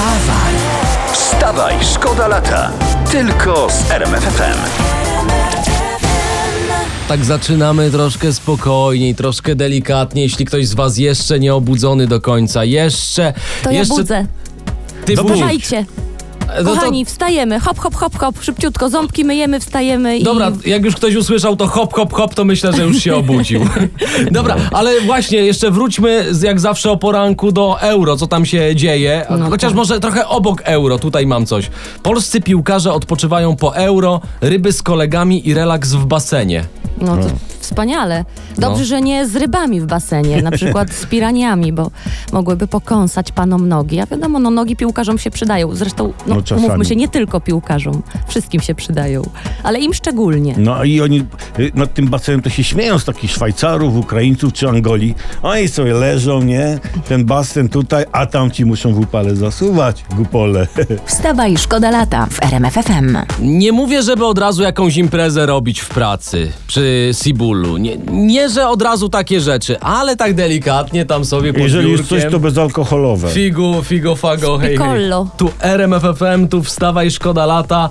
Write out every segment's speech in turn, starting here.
Wstawaj! Wstawaj, szkoda lata. Tylko z RMFFM. Tak zaczynamy troszkę spokojniej, troszkę delikatnie. Jeśli ktoś z was jeszcze nie obudzony do końca, jeszcze... To ja jeszcze budzę. Ty budź. No to- Kochani, wstajemy. Hop, hop, hop, hop. Szybciutko. Ząbki myjemy, wstajemy i... Dobra, jak już ktoś usłyszał to hop, hop, hop, to myślę, że już się obudził. Dobra, ale właśnie jeszcze wróćmy z- jak zawsze o poranku do euro, co tam się dzieje. No Chociaż tak. może trochę obok euro, tutaj mam coś. Polscy piłkarze odpoczywają po euro, ryby z kolegami i relaks w basenie. No to wspaniale. Dobrze, No. że nie z rybami w basenie, na przykład z piraniami, bo mogłyby pokąsać panom nogi. A wiadomo, no nogi piłkarzom się przydają. Zresztą, no, No, czasami. umówmy się, nie tylko piłkarzom. Wszystkim się przydają. Ale im szczególnie. No i oni y, nad tym basenem to się śmieją z takich Szwajcarów, Ukraińców czy Angolii. Oni sobie leżą, nie? Ten basen tutaj, a tam ci muszą w upale zasuwać, gupole. Wstawaj, szkoda lata w RMFFM. Nie mówię, żeby od razu jakąś imprezę robić w pracy przy Sibulu. Nie, nie że od razu takie rzeczy, ale tak delikatnie tam sobie pod Jeżeli jest coś, to bezalkoholowe. Figu, figo, fago, hej, hej. Piccolo. Tu RMFFM, tu wstawaj, szkoda lata.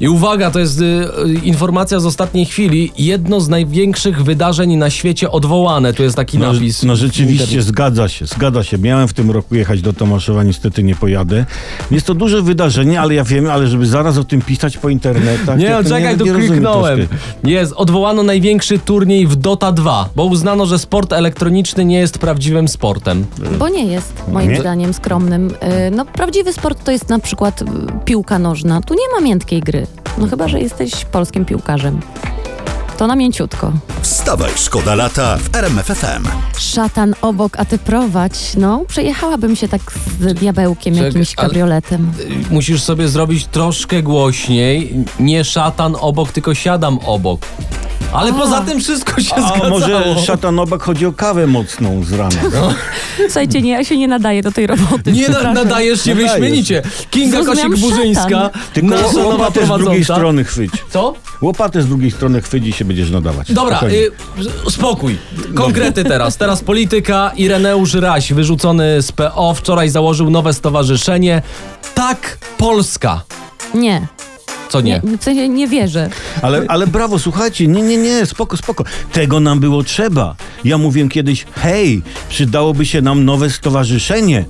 I uwaga, to jest y, y, informacja z ostatniej chwili. Jedno z największych wydarzeń na świecie odwołane. Tu jest taki No, napis. no rzeczywiście, zgadza się, zgadza się. Miałem w tym roku jechać do Tomaszowa, niestety nie pojadę. Jest to duże wydarzenie, ale ja wiem, ale żeby zaraz o tym pisać po internetach... Nie, ja no czekaj, tu nie rozumiem kliknąłem. Jest, odwołano największy turniej w Dota 2, bo uznano, że sport elektroniczny nie jest prawdziwym sportem. Bo nie jest, moim Nie? zdaniem, skromnym. Y, No, prawdziwy sport to jest na przykład y, piłka nożna. Tu nie ma miętkiej gry. No chyba, że jesteś polskim piłkarzem. To na mięciutko. Wstawaj, szkoda lata w RMFFM. Szatan obok, a ty prowadź. No, przejechałabym się tak z diabełkiem, Czekaj, jakimś kabrioletem. Y, Musisz sobie zrobić troszkę głośniej. Nie szatan obok, tylko siadam obok. Ale A. poza tym wszystko się A zgadzało. może szatanobak chodzi o kawę mocną z rana? Słuchajcie, nie, ja się nie nadaję do tej roboty. Nie na, przepraszam. nadajesz się Nadajesz. wyśmienicie. Kinga Zrozumiałam Kosik-Burzyńska, szatan. Tylko nasza nowa łopatę z drugiej prowadząca. strony chwyć. Co? Łopatę z drugiej strony chwyć i się będziesz nadawać. Dobra, Spokojnie. y, spokój. Konkrety teraz. Teraz polityka. Ireneusz Raś, wyrzucony z PO, wczoraj założył nowe stowarzyszenie. Tak Polska. Nie. Co nie? nie. W sensie nie wierzę. Ale, ale brawo, słuchajcie, nie, nie, nie, spoko, spoko. Tego nam było trzeba. Ja mówiłem kiedyś, hej, przydałoby się nam nowe stowarzyszenie.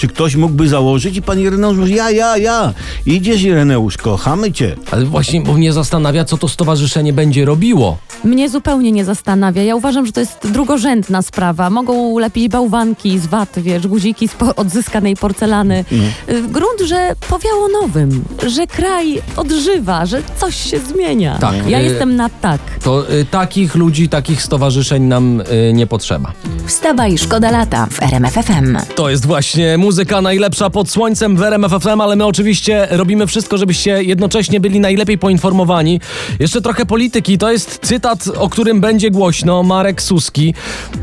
Czy ktoś mógłby założyć? I pan Ireneusz mówi, ja, ja, ja. Idziesz Ireneusz, kochamy cię. Ale właśnie, bo mnie zastanawia, co to stowarzyszenie będzie robiło. Mnie zupełnie nie zastanawia. Ja uważam, że to jest drugorzędna sprawa. Mogą lepić bałwanki z waty, wiesz, guziki z po- odzyskanej porcelany. Y, Grunt, że powiało nowym, że kraj odżywa, że coś się zmienia. Tak. Ja Y- jestem na tak. To y, takich ludzi, takich stowarzyszeń nam y, nie potrzeba. Wstawaj, szkoda lata w RMFFM. To jest właśnie muzyka najlepsza pod słońcem w RMF FM, ale my oczywiście robimy wszystko, żebyście jednocześnie byli najlepiej poinformowani. Jeszcze trochę polityki. To jest cytat, o którym będzie głośno. Marek Suski.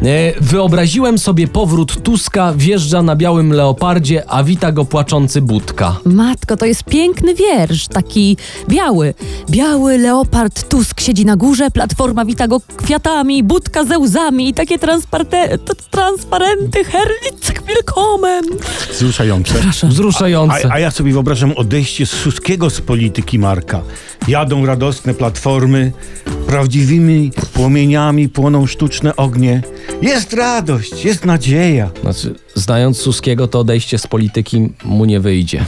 E, Wyobraziłem sobie powrót Tuska, wjeżdża na białym leopardzie, a wita go płaczący Budka. Matko, to jest piękny wiersz, taki biały. Biały leopard Tusk siedzi na górze, platforma wita go kwiatami, budka ze łzami i takie transparte- t- transparenty Herrlich willkommen. Wzruszające. Wzruszające. A, a ja sobie wyobrażam odejście z Suskiego z polityki Marka. Jadą radosne platformy, prawdziwymi płomieniami płoną sztuczne ognie. Jest radość, jest nadzieja. Znaczy, znając Suskiego, to odejście z polityki mu nie wyjdzie.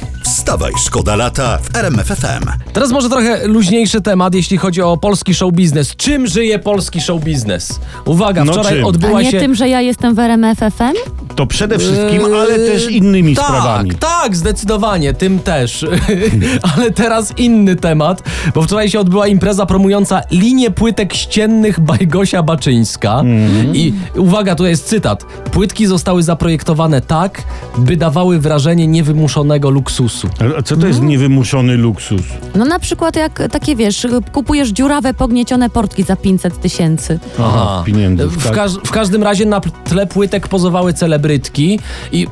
Wstawaj, szkoda lata w RMFFM. Teraz może trochę luźniejszy temat, jeśli chodzi o polski show biznes. Czym żyje polski show biznes? Uwaga, No wczoraj czym? A odbyła nie się... tym, że ja jestem w RMFFM? To przede wszystkim, Eee, ale też innymi tak, sprawami. Tak, zdecydowanie, tym też. Ale teraz inny temat, bo wczoraj się odbyła impreza promująca linię płytek ściennych Bajgosia Baczyńska. Mhm. I uwaga, tu jest cytat. Płytki zostały zaprojektowane tak, by dawały wrażenie niewymuszonego luksusu. A co to jest niewymuszony luksus? No na przykład jak takie, wiesz, kupujesz dziurawe, pogniecione portki za 500 tysięcy. Aha. pieniędzów, w, tak. każ- w każdym razie na tle płytek pozowały celebrytki i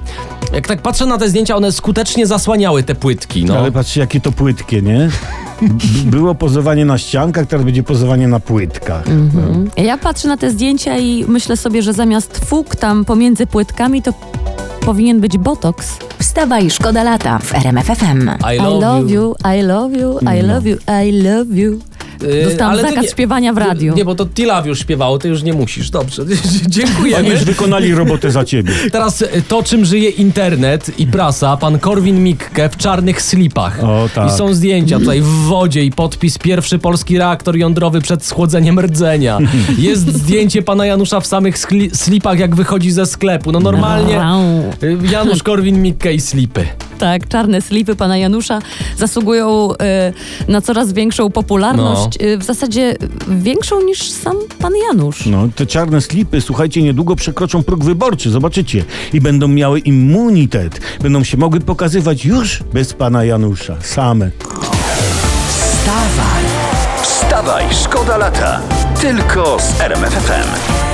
jak tak patrzę na te zdjęcia, one skutecznie zasłaniały te płytki. No. Ale patrzcie, jakie to płytkie, nie? Było pozowanie na ściankach, teraz będzie pozowanie na płytkach. Mhm. Ja patrzę na te zdjęcia i myślę sobie, że zamiast fuk tam pomiędzy płytkami, to powinien być botoks. Wstawaj, szkoda lata w RMFFM. I I love, love you, I love you, I love you, I love you. Yy, Dostałam ale zakaz nie- śpiewania w radiu. Nie, bo to Tilaw już śpiewało, ty już nie musisz. Dobrze, Oni dziękujemy. już wykonali robotę za ciebie. Teraz y, to, czym żyje internet i prasa, pan Korwin Mikke w czarnych slipach. O, tak. I są zdjęcia tutaj w wodzie i podpis pierwszy polski reaktor jądrowy przed schłodzeniem rdzenia. Jest zdjęcie pana Janusza w samych slipach, jak wychodzi ze sklepu. No normalnie Wow. y, Janusz Korwin Mikke i slipy. Tak, czarne slipy pana Janusza zasługują e, na coraz większą popularność. No. w zasadzie większą niż sam pan Janusz. No, te czarne slipy, słuchajcie, niedługo przekroczą próg wyborczy, zobaczycie. I będą miały immunitet. Będą się mogły pokazywać już bez pana Janusza. Same. Wstawaj, szkoda lata. Tylko z RMFFM.